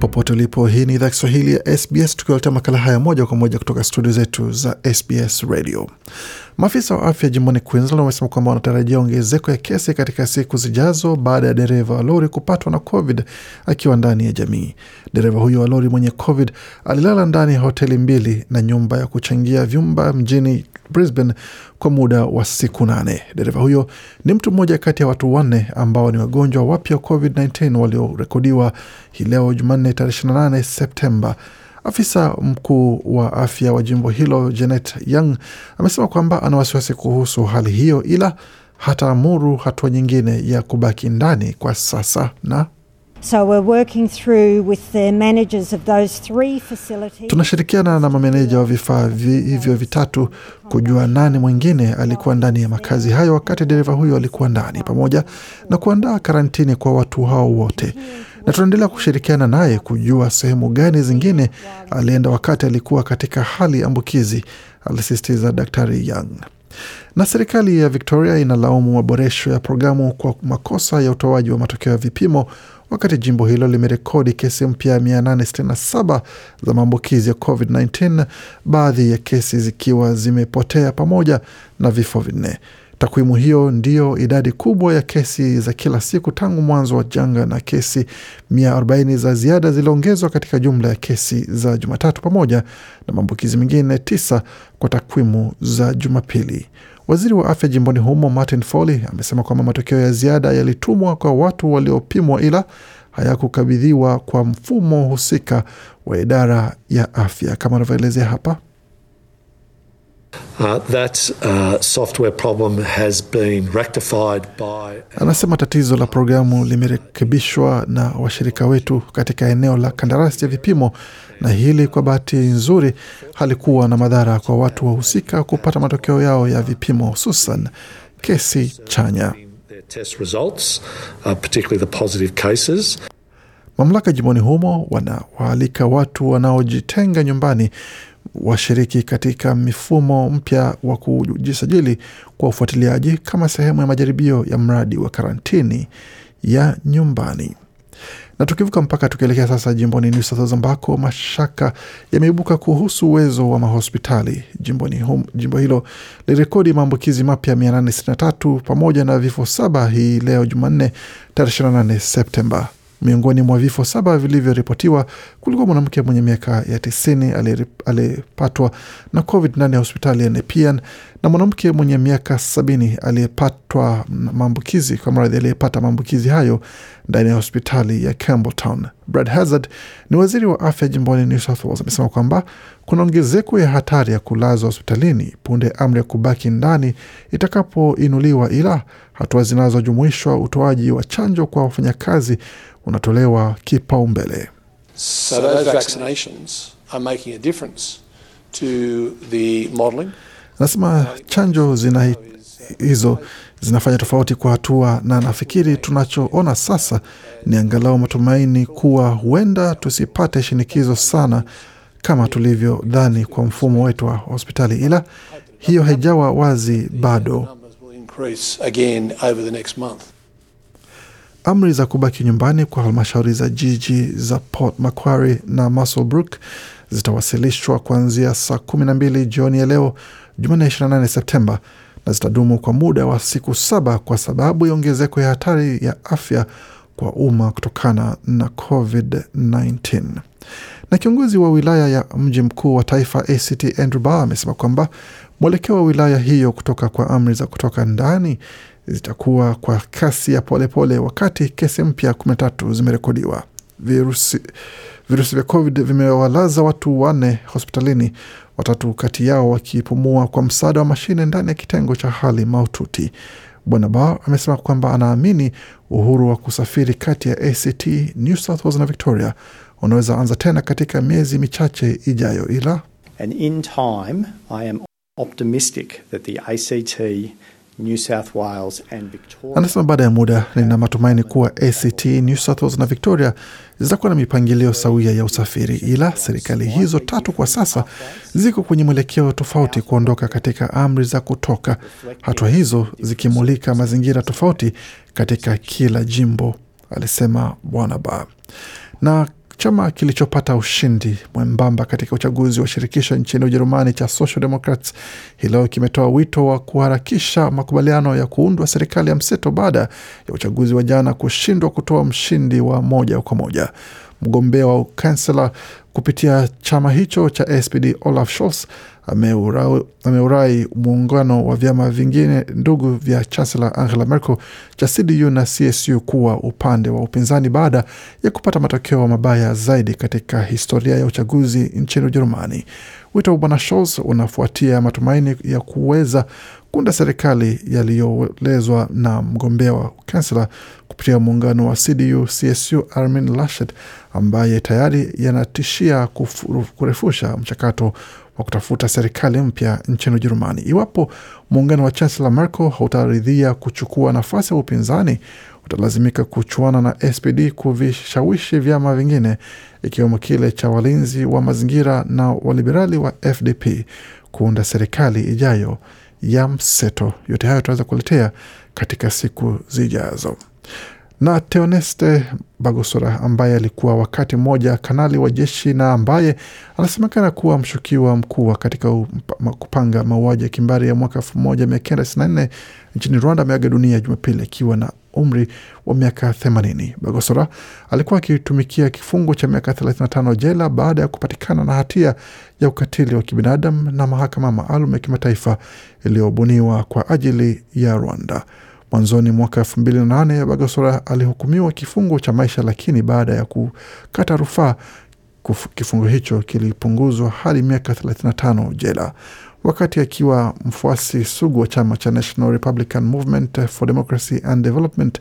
Popote ulipo. Hii ni idhaa Kiswahili ya SBS tukiwaletea makala haya moja kwa moja kutoka studio zetu za SBS Radio. Maafisa wa afya jimboni Queensland wamesema kwamba wanatarajia ongezeko ya kesi katika siku zijazo baada ya dereva wa lori kupatwa na COVID akiwa ndani ya jamii. Dereva huyo wa lori mwenye COVID alilala ndani ya hoteli mbili na nyumba ya kuchangia vyumba mjini Brisbane kwa muda wa siku nane. Dereva huyo ni mtu mmoja kati ya watu wanne ambao ni wagonjwa wapya wa COVID-19 waliorekodiwa hii leo Jumanne tarehe 28 Septemba. Afisa mkuu wa afya wa jimbo hilo Janet Young amesema kwamba ana wasiwasi kuhusu hali hiyo, ila hataamuru hatua nyingine ya kubaki ndani kwa sasa na So we're working through with the managers of those three facilities. tunashirikiana na mameneja wa vifaa hivyo vitatu kujua nani mwingine alikuwa ndani ya makazi hayo wakati dereva huyo alikuwa ndani, pamoja na kuandaa karantini kwa watu hao wote, na tunaendelea kushirikiana naye kujua sehemu gani zingine alienda wakati alikuwa katika hali ambukizi, alisisitiza Daktari Young. Na serikali ya Victoria inalaumu maboresho ya programu kwa makosa ya utoaji wa matokeo ya vipimo wakati jimbo hilo limerekodi kesi mpya 867 za maambukizi ya COVID-19, baadhi ya kesi zikiwa zimepotea pamoja na vifo vinne. Takwimu hiyo ndiyo idadi kubwa ya kesi za kila siku tangu mwanzo wa janga, na kesi 140 za ziada ziliongezwa katika jumla ya kesi za Jumatatu pamoja na maambukizi mengine tisa kwa takwimu za Jumapili. Waziri wa afya jimboni humo Martin Foley amesema kwamba matokeo ya ziada yalitumwa kwa watu waliopimwa ila hayakukabidhiwa kwa mfumo husika wa idara ya afya, kama anavyoelezea hapa. Anasema tatizo la programu limerekebishwa na washirika wetu katika eneo la kandarasi ya vipimo, na hili kwa bahati nzuri halikuwa na madhara kwa watu wahusika kupata matokeo yao ya vipimo, hususan kesi chanya. their test results, uh, particularly the positive cases. Mamlaka jimboni humo wanawaalika watu wanaojitenga nyumbani washiriki katika mifumo mpya wa kujisajili kwa ufuatiliaji kama sehemu ya majaribio ya mradi wa karantini ya nyumbani. Na tukivuka mpaka tukielekea sasa jimboni New South Wales ambako mashaka yameibuka kuhusu uwezo wa mahospitali jimboni hum, jimbo hilo lirekodi maambukizi mapya 863 pamoja na vifo saba hii leo Jumanne tarehe 28 Septemba. Miongoni mwa vifo saba vilivyoripotiwa kulikuwa mwanamke mwenye miaka ya tisini aliyepatwa na COVID ndani ya hospitali ya Nepean na mwanamke mwenye miaka sabini aliyepatwa maambukizi kwa mradhi aliyepata maambukizi hayo ndani ya hospitali ya Campbelltown. Brad Hazard ni waziri wa afya jimboni New South Wales amesema kwamba kuna ongezeko ya hatari ya kulazwa hospitalini punde amri ya kubaki ndani itakapoinuliwa, ila hatua zinazojumuishwa utoaji wa chanjo kwa wafanyakazi unatolewa kipaumbele. So those vaccinations are making a difference to the modelling. Anasema chanjo zina hizo zinafanya tofauti kwa hatua, na nafikiri tunachoona sasa ni angalau matumaini kuwa huenda tusipate shinikizo sana kama tulivyodhani kwa mfumo wetu wa hospitali, ila hiyo haijawa wazi bado. Amri za kubaki nyumbani kwa halmashauri za jiji za Port Macquarie na Muswellbrook zitawasilishwa kuanzia saa kumi na mbili jioni ya leo Jumanne 28 Septemba na zitadumu kwa muda wa siku saba kwa sababu ya ongezeko ya hatari ya afya kwa umma kutokana na COVID-19. Na kiongozi wa wilaya ya mji mkuu wa taifa ACT Andrew Barr amesema kwamba mwelekeo wa wilaya hiyo kutoka kwa amri za kutoka ndani zitakuwa kwa kasi ya polepole pole, wakati kesi mpya 13 zimerekodiwa. Virusi, virusi vya COVID vimewalaza watu wanne hospitalini, watatu kati yao wakipumua kwa msaada wa mashine ndani ya kitengo cha hali mahututi. Bwana Barr amesema kwamba anaamini uhuru wa kusafiri kati ya ACT, New South Wales na Victoria unaweza anza tena katika miezi michache ijayo, ila And in time, I am optimistic that the ACT, Anasema baada ya muda, nina matumaini kuwa ACT, New South Wales na Victoria zitakuwa na mipangilio sawia ya usafiri, ila serikali hizo tatu kwa sasa ziko kwenye mwelekeo tofauti kuondoka katika amri za kutoka, hatua hizo zikimulika mazingira tofauti katika kila jimbo, alisema Bwana Ba. Na chama kilichopata ushindi mwembamba katika uchaguzi wa shirikisho nchini Ujerumani cha Social Democrats hii kimetoa wito wa kuharakisha makubaliano ya kuundwa serikali ya mseto baada ya uchaguzi wa jana kushindwa kutoa mshindi wa moja kwa moja. Mgombea wa ukansela kupitia chama hicho cha SPD Olaf Scholz ameurai muungano wa vyama vingine ndugu vya Chancellor Angela Merkel cha CDU na CSU kuwa upande wa upinzani baada ya kupata matokeo mabaya zaidi katika historia ya uchaguzi nchini Ujerumani. Wito wa bwana Scholz unafuatia matumaini ya kuweza kuunda serikali yaliyoelezwa na mgombea wa kansela kupitia muungano wa CDU CSU Armin Laschet ambaye tayari yanatishia kurefusha mchakato wa kutafuta serikali mpya nchini Ujerumani. Iwapo muungano wa Chancellor Merkel hautaridhia kuchukua nafasi ya upinzani, utalazimika kuchuana na SPD kuvishawishi vyama vingine ikiwemo kile cha walinzi wa mazingira na waliberali wa FDP kuunda serikali ijayo ya mseto. Yote hayo tunaweza kuletea katika siku zijazo. Na Teoneste Bagosora ambaye alikuwa wakati mmoja kanali wa jeshi na ambaye anasemekana kuwa mshukiwa mkuu katika kupanga mauaji ya kimbari ya mwaka 1994 nchini Rwanda ameaga dunia Jumapili akiwa na umri wa miaka 80. Bagosora alikuwa akitumikia kifungo cha miaka 35 jela baada ya kupatikana na hatia ya ukatili wa kibinadamu na mahakama maalum ya kimataifa iliyobuniwa kwa ajili ya Rwanda. Mwanzoni mwaka elfu mbili na nane Bagosora alihukumiwa kifungo cha maisha, lakini baada ya kukata rufaa kifungo hicho kilipunguzwa hadi miaka 35 jela. Wakati akiwa mfuasi sugu wa chama cha National Republican Movement for Democracy and Development,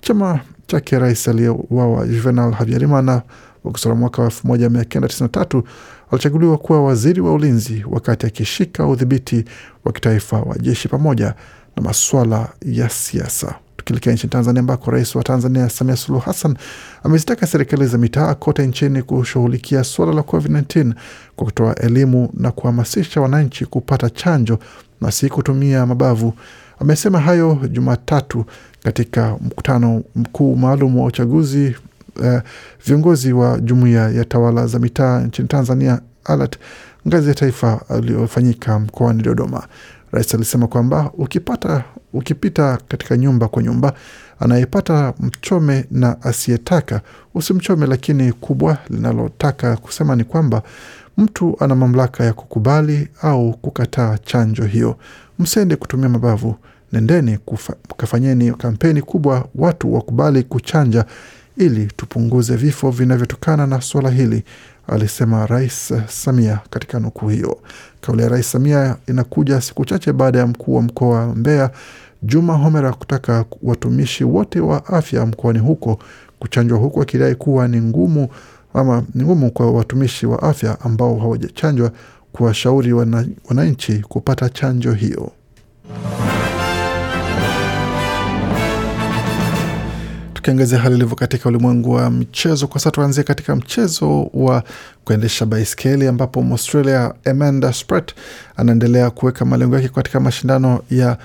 chama chake rais aliyeuawa Juvenal Habyarimana Bagosora mwaka wa 1993 alichaguliwa kuwa waziri wa ulinzi wakati akishika udhibiti wa kitaifa wa jeshi pamoja na maswala ya siasa. Tukielekea nchini Tanzania ambako rais wa Tanzania Samia Suluhu Hassan amezitaka serikali za mitaa kote nchini kushughulikia suala la COVID-19 kwa kutoa elimu na kuhamasisha wananchi kupata chanjo na si kutumia mabavu. Amesema hayo Jumatatu katika mkutano mkuu maalum wa uchaguzi eh, viongozi wa jumuiya ya tawala za mitaa nchini Tanzania ALAT ngazi ya taifa aliyofanyika mkoani Dodoma. Rais alisema kwamba ukipata ukipita katika nyumba kwa nyumba, anayepata mchome na asiyetaka usimchome, lakini kubwa linalotaka kusema ni kwamba mtu ana mamlaka ya kukubali au kukataa chanjo hiyo. Msende kutumia mabavu, nendeni kafanyeni kampeni kubwa, watu wakubali kuchanja ili tupunguze vifo vinavyotokana na suala hili, alisema Rais Samia katika nukuu hiyo. Kauli ya Rais Samia inakuja siku chache baada ya mkuu wa mkoa wa Mbeya Juma Homera kutaka watumishi wote wa afya mkoani huko kuchanjwa, huku akidai kuwa ni ngumu ama ni ngumu kwa watumishi wa afya ambao hawajachanjwa kuwashauri wana- wananchi kupata chanjo hiyo. Tukiangazia hali ilivyo katika ulimwengu wa michezo kwa sasa, tuanzie katika mchezo wa kuendesha baiskeli ambapo Mwaustralia Amanda Spratt anaendelea kuweka malengo yake katika mashindano ya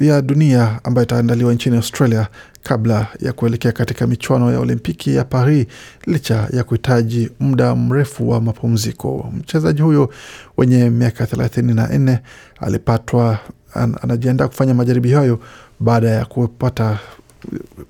ya dunia ambayo itaandaliwa nchini Australia kabla ya kuelekea katika michuano ya Olimpiki ya Paris licha ya kuhitaji muda mrefu wa mapumziko. Mchezaji huyo wenye miaka thelathini na nne alipatwa an, anajiandaa kufanya majaribio hayo baada ya kupata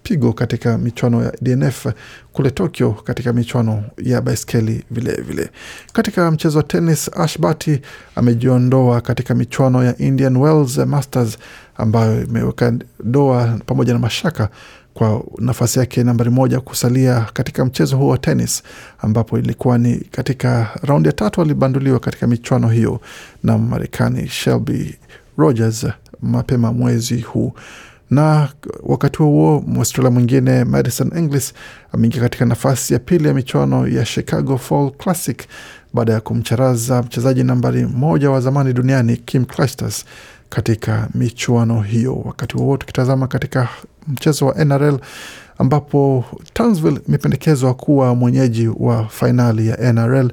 pigo katika michuano ya DNF kule Tokyo katika michuano ya baiskeli vilevile vile. Katika mchezo wa tenis, Ash Barty amejiondoa katika michuano ya Indian Wells Masters ambayo imeweka doa pamoja na mashaka kwa nafasi yake nambari moja kusalia katika mchezo huo wa tenis, ambapo ilikuwa ni katika raundi ya tatu alibanduliwa katika michuano hiyo na Marekani Shelby Rogers mapema mwezi huu na wakati huo Mwaustralia mwingine Madison Inglis ameingia katika nafasi ya pili ya michuano ya Chicago Fall Classic baada ya kumcharaza mchezaji nambari moja wa zamani duniani Kim Clijsters katika michuano hiyo. Wakati huo tukitazama katika mchezo wa NRL ambapo Townsville imependekezwa kuwa mwenyeji wa fainali ya NRL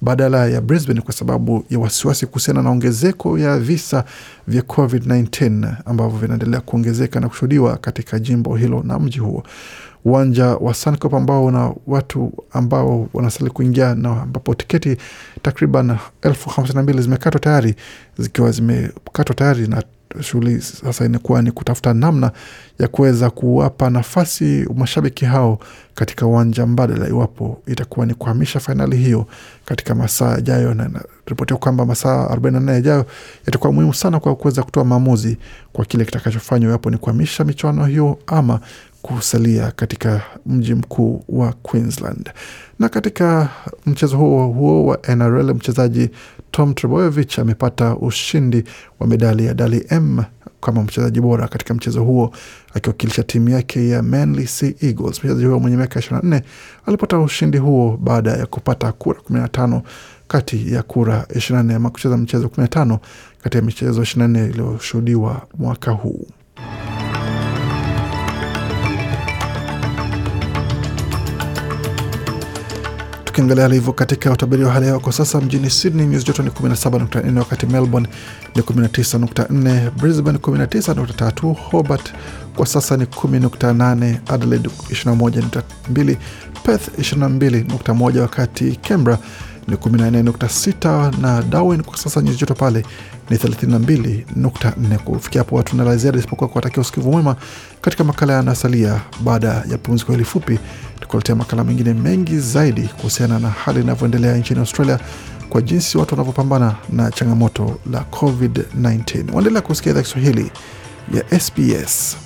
badala ya Brisbane kwa sababu ya wasiwasi kuhusiana na ongezeko ya visa vya COVID-19 ambavyo vinaendelea kuongezeka na kushuhudiwa katika jimbo hilo na mji huo. Uwanja wa Suncorp ambao una watu ambao wanastahili kuingia na ambapo tiketi takriban elfu hamsini na mbili zimekatwa tayari, zikiwa zimekatwa tayari na shughuli sasa inakuwa ni kutafuta namna ya kuweza kuwapa nafasi mashabiki hao katika uwanja mbadala, iwapo itakuwa ni kuhamisha fainali hiyo katika masaa yajayo, na inaripotiwa kwamba masaa 44 yajayo yatakuwa muhimu sana kwa kuweza kutoa maamuzi kwa kile kitakachofanywa, iwapo ni kuhamisha michuano hiyo ama kusalia katika mji mkuu wa Queensland. Na katika mchezo huo huo wa NRL, mchezaji Tom Trebojevic amepata ushindi wa medali ya Dali M kama mchezaji bora katika mchezo huo akiwakilisha timu yake ya Manly Sea Eagles. Mchezaji huyo mwenye miaka 24 alipata ushindi huo baada ya kupata kura 15 kati ya kura 24 ama kucheza mchezo 15 kati ya michezo 24 iliyoshuhudiwa mwaka huu. Tukiangalia hali hivyo katika utabiri wa hali ya hewa kwa sasa, mjini Sydney nyuzi joto ni 17.4, wakati Melbourne ni 19.4, Brisbane 19.3, Hobart kwa sasa ni 10.8, Adelaide 21.2, Perth 22.1, wakati Canberra ni 14.6 na Darwin kwa sasa nyuzi joto pale ni 32.4. Kufikia hapo watu na ziada isipokuwa kuwatakia usikivu mwema katika makala yanasalia baada ya pumziko hili fupi, tukuletea makala mengine mengi zaidi kuhusiana na hali inavyoendelea nchini Australia kwa jinsi watu wanavyopambana na changamoto la COVID-19. Waendelea kusikia idhaa Kiswahili ya SBS.